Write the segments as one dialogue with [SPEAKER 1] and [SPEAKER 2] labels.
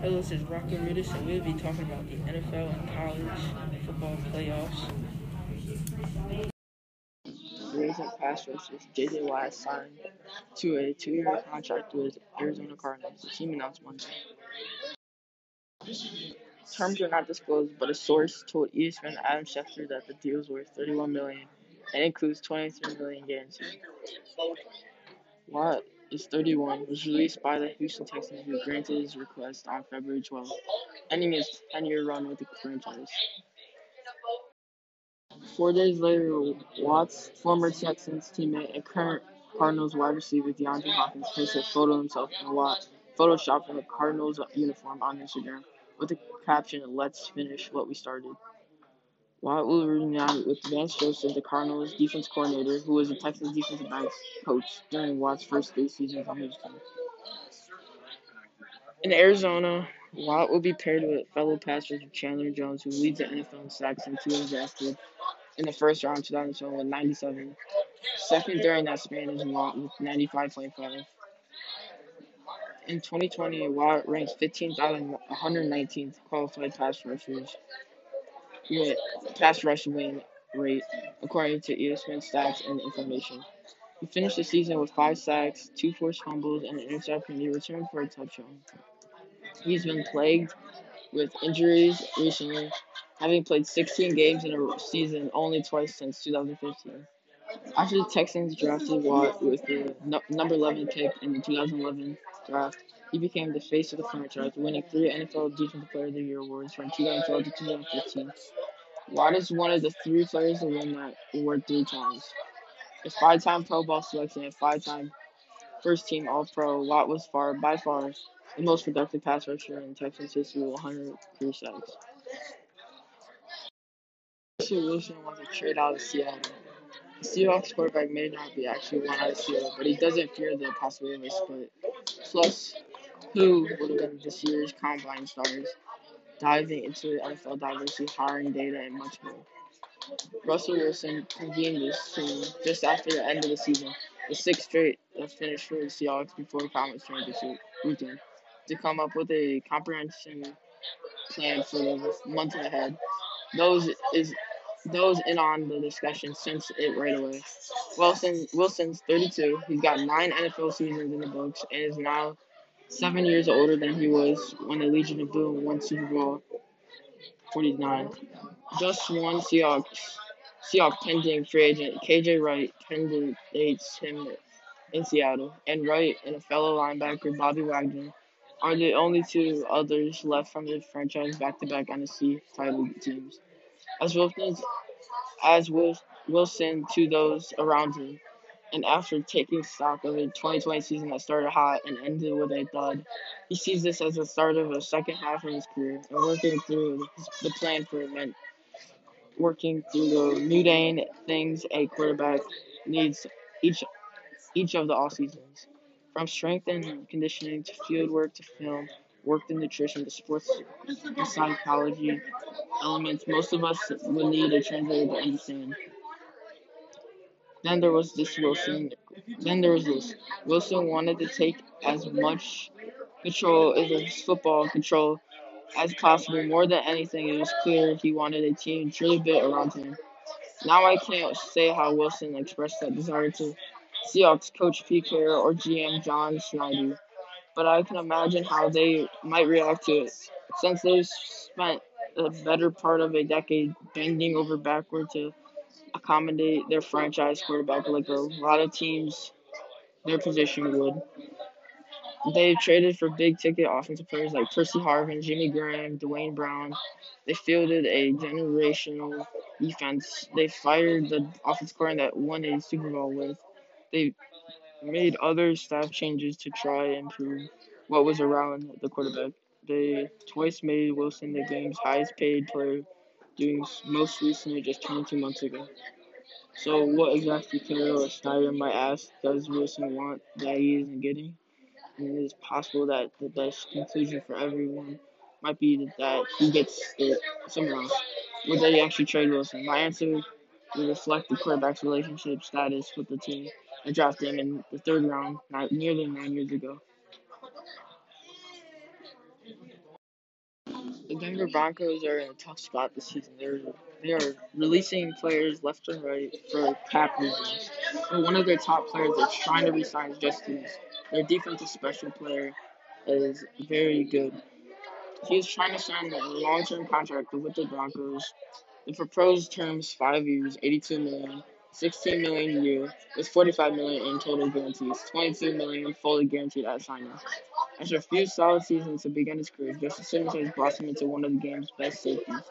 [SPEAKER 1] Hello, this is Rocco Rudis, and we'll be talking about the NFL and college football playoffs. Recent pass rushers, J.J. Watt signed to a two-year contract with Arizona Cardinals. The team announced Monday. Terms are not disclosed, but a source told ESPN Adam Schefter that the deal is worth $31 million and includes 23 million guaranteed. Watt is 31, was released by the Houston Texans who granted his request on February 12, ending his 10-year run with the franchise. Four days later, Watt's former Texans teammate and current Cardinals wide receiver DeAndre Hopkins posted a photo of himself in a Watt photoshopped in a Cardinals uniform on Instagram with the caption, Let's finish what we started. Watt will reunite with Vance Joseph, the Cardinals defense coordinator, who was the Texans defensive backs coach during Watt's first three seasons on Houston. In Arizona, Watt will be paired with fellow pass rusher Chandler Jones, who leads the NFL in sacks and two drafted in the first round 2007 with 97. Second during that span is Watt with 95.5. In 2020, Watt ranks 15,119th qualified pass rushers with pass rush win rate, according to ESPN stats and information. He finished the season with five sacks, two forced fumbles, and an interception. He returned for a touchdown. He's been plagued with injuries recently, having played 16 games in a season only twice since 2015. After the Texans drafted Watt with the no- number 11 pick in the 2011 draft, he became the face of the franchise, winning three NFL Defensive Player of the Year awards from 2012 to 2015. Watt is one of the three players to win that award three times. A five-time Pro Bowl selection and five-time first-team All-Pro, Watt was far by far the most productive pass rusher in Texans history with 100 career sacks. Russell Wilson wants to trade out of Seattle. The Seahawks quarterback may not be actually one out of Seattle, but he doesn't fear the possibility of a split. Plus, who have been this year's combine stars, diving into the NFL diversity, hiring data, and much more. Russell Wilson convened this team just after the end of the season, the sixth straight finish for the Seahawks before the Conference Championship weekend, to come up with a comprehensive plan for the months ahead. Those is those in on the discussion since it right away. Wilson Wilson's 32. He's got nine NFL seasons in the books and is now seven years older than he was when the Legion of Boom won Super Bowl 49. Just one Seahawks Seahawks pending free agent KJ Wright candidates him in Seattle, and Wright and a fellow linebacker Bobby Wagner are the only two others left from the franchise back-to-back NFC title teams. As Wilson, as Wilson to those around him, and after taking stock of the 2020 season that started hot and ended with a thud, he sees this as the start of a second half of his career and working through the plan for working through the mundane things a quarterback needs each each of the off seasons. From strength and conditioning to field work to film, work to nutrition to sports and psychology elements most of us would need a translator to understand. Then there was this Wilson. Then there was this. Wilson wanted to take as much control of his football control as possible. More than anything, it was clear he wanted a team truly built around him. Now I can't say how Wilson expressed that desire to Seahawks coach Pete Carroll or GM John Schneider, but I can imagine how they might react to it, since they've spent the better part of a decade bending over backward to accommodate their franchise quarterback like a lot of teams their position would. They traded for big ticket offensive players like Percy Harvin, Jimmy Graham, Duane Brown. They fielded a generational defense. They fired the offensive coordinator that won a Super Bowl with. They made other staff changes to try and improve what was around the quarterback. They twice made Wilson the game's highest paid player, doing most recently just 22 months ago. So, what exactly Carroll or Schneider might ask does Wilson want that he isn't getting? And it is possible that the best conclusion for everyone might be that he gets it somewhere else. Would they actually trade Wilson? My answer would reflect the quarterback's relationship status with the team and draft him in the third round, not nearly nine years ago. Denver Broncos are in a tough spot this season. They're they are releasing players left and right for cap reasons. And one of their top players they're trying to resign Justice. Their defensive special player is very good. He is trying to sign a long-term contract with the Broncos. The proposed terms five years, 82 million, 16 million a year, with 45 million in total guarantees, 22 million fully guaranteed at signing. After a few solid seasons to begin his career, Justin Simmons has blossomed into one of the game's best safeties.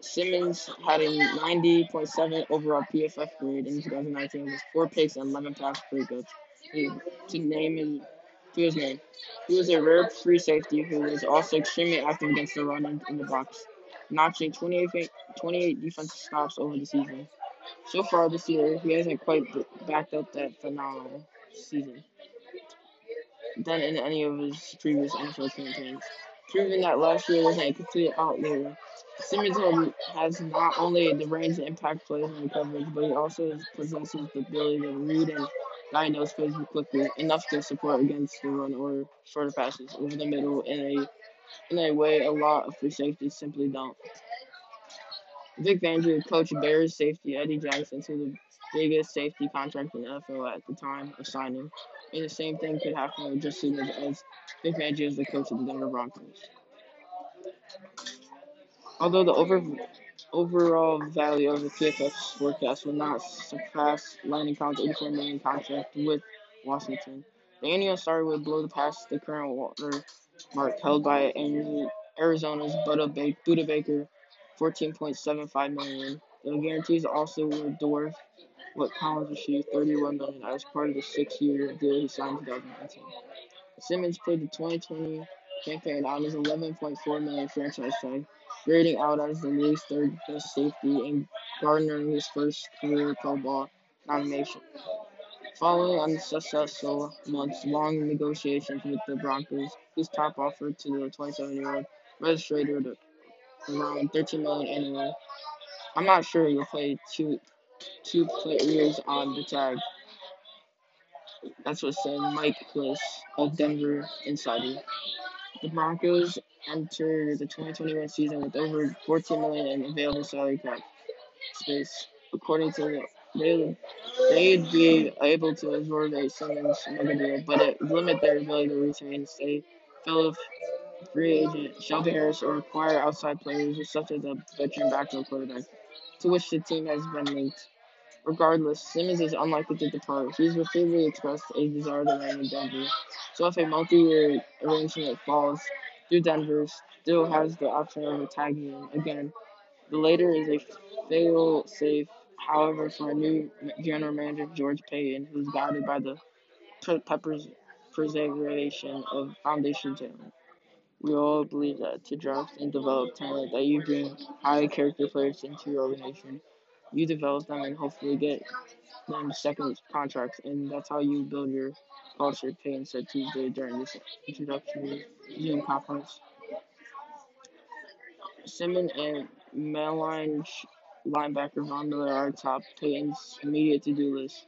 [SPEAKER 1] Simmons had a 90.7 overall PFF grade in 2019 with four picks and 11 pass breakups. To name his, to his name, he was a rare free safety who was also extremely active against the run in, in the box, notching 28, 28 defensive stops over the season. So far this year, he hasn't quite backed up that phenomenal season than in any of his previous NFL campaigns, proving that last year wasn't a complete outlier. Simmons has not only the range to impact plays and coverage, but he also possesses the ability to read and diagnose plays quickly, enough to support against the run or shorter passes over the middle in a in a way a lot of free safeties simply don't. Vic Fangio coached Bears safety Eddie Jackson to the biggest safety contract in the NFL at the time of signing, and the same thing could happen with just Simmons as Vic Fangio is the coach of the Denver Broncos. Although the over, overall value of the PFF forecast will not surpass Landon Collins' 84 million contract with Washington, the annual salary would blow past the current water mark held by Arizona's Budda Baker, 14.75 million. The guarantees also would dwarf what Collins received, 31 million, as part of the six-year deal he signed in 2019. Simmons played the 2020 campaign on his 11.4 million franchise tag, grading out as the league's third best safety and garnering his first career Pro Bowl nomination. Following unsuccessful months-long negotiations with the Broncos, his top offer to the 27-year-old registered around 13 million annually. I'm not sure he'll play two two years on the tag. That's what said Mike Klis, a Denver insider. The Broncos enter the 2021 season with over 14 million in available salary cap space. According to the, they, they'd be able to absorb a Simmons mega deal, but it limit their ability to retain, say, fellow free agent Shelby Harris or acquire outside players such as a veteran backup quarterback, to which the team has been linked. Regardless, Simmons is unlikely to depart. He's repeatedly expressed a desire to remain in Denver. So if a multi-year arrangement falls through Denver, still has the option of tagging him again. The later is a fail-safe, however, for a new general manager, George Paton, who's guided by the Peppers preservation of foundation talent. We all believe that to draft and develop talent that you bring high character players into your organization you develop them and hopefully get them second contracts, and that's how you build your culture. Paton said Tuesday during this introductory Zoom conference. Simmons and Mainline linebacker Von Miller are top Paton's immediate to-do list,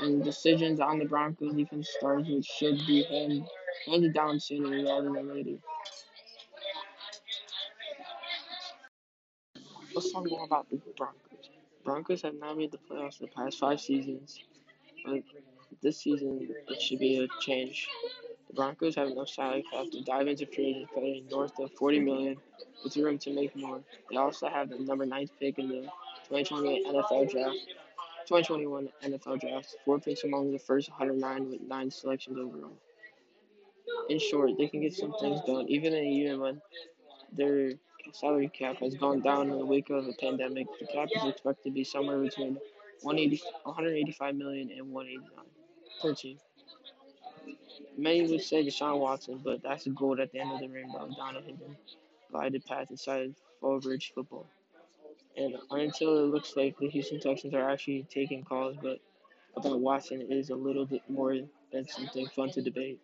[SPEAKER 1] and decisions on the Broncos defense stars which should be hand, handed down sooner rather than later. Let's talk more about the Broncos. Broncos have not made the playoffs in the past five seasons, but this season it should be a change. The Broncos have enough salary cap to dive into free agent paying north of 40 million with room to make more. They also have the number 9th pick in the 2020 NFL draft. 2021 NFL draft, four picks among the first 109 with nine selections overall. In short, they can get some things done, even in a year when their salary cap has gone down in the wake of the pandemic. The cap is expected to be somewhere between 180, 185 million and 189 per team. Many would say Deshaun Watson, but that's a gold at the end of the rainbow a hidden glided path inside Fallbridge football. And until it looks like the Houston Texans are actually taking calls, but about Watson is a little bit more than something fun to debate.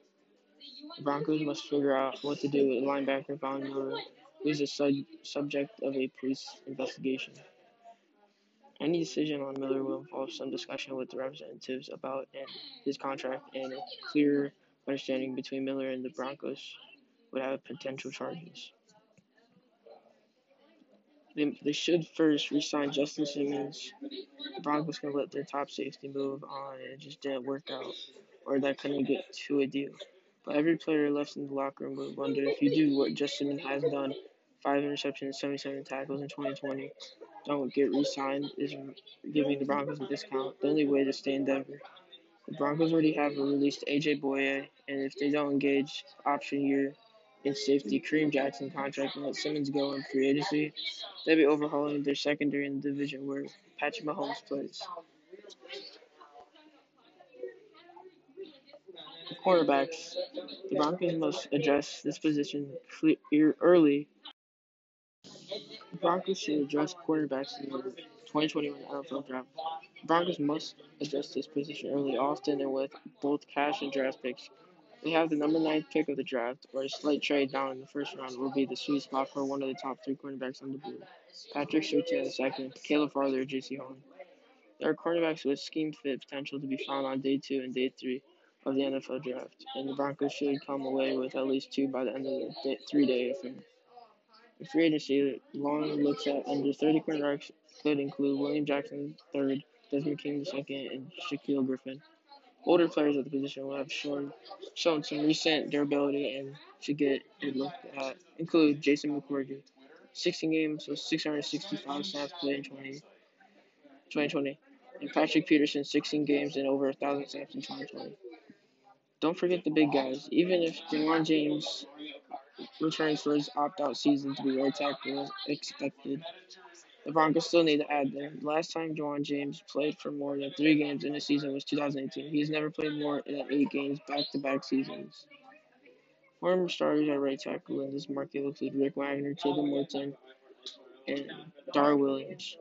[SPEAKER 1] The Broncos must figure out what to do with linebacker Von Miller is a sub- subject of a police investigation. Any decision on Miller will involve some discussion with the representatives about his contract and a clear understanding between Miller and the Broncos would have potential charges. they, they should first resign Justin Simmons. The Broncos can let their top safety move on, and it just didn't work out, or that couldn't get to a deal. But every player left in the locker room would wonder if you do what Justin has done five interceptions, 77 tackles in 2020, don't get re signed is giving the Broncos a discount. The only way to stay in Denver. The Broncos already have released AJ Bouye, and if they don't engage option year in safety Kareem Jackson contract and let Simmons go in free agency, they'll be overhauling their secondary in the division where Patrick Mahomes plays. Quarterbacks. The Broncos must address this position early. The Broncos should address quarterbacks in the 2021 NFL Draft. The Broncos must address this position early, often, and with both cash and draft picks. They have the number nine pick of the draft, or a slight trade down in the first round will be the sweet spot for one of the top three cornerbacks on the board. Patrick Surtain the second, Caleb Farley, or Jaycee Horn. There are cornerbacks with scheme fit potential to be found on day two and day three of the NFL draft, and the Broncos should come away with at least two by the end of the three-day affair. In free agency, Long looks at under 30 quarterbacks could include William Jackson III, Desmond King II, and Shaquill Griffin. Older players at the position will have shown shown some recent durability and should get a look at include Jason McCourty, 16 games with 665 snaps played in 20, 2020, and Patrick Peterson, 16 games and over 1,000 snaps in 2020. Don't forget the big guys. Even if Ja'Wuan James returns for his opt-out season to be right tackle expected, the Broncos still need to add there. The last time Ja'Wuan James played for more than three games in a season was 2018. He has never played more than eight games back-to-back seasons. Former starters at right tackle in this market include Rick Wagner, Taylor Moton, and Dar Williams.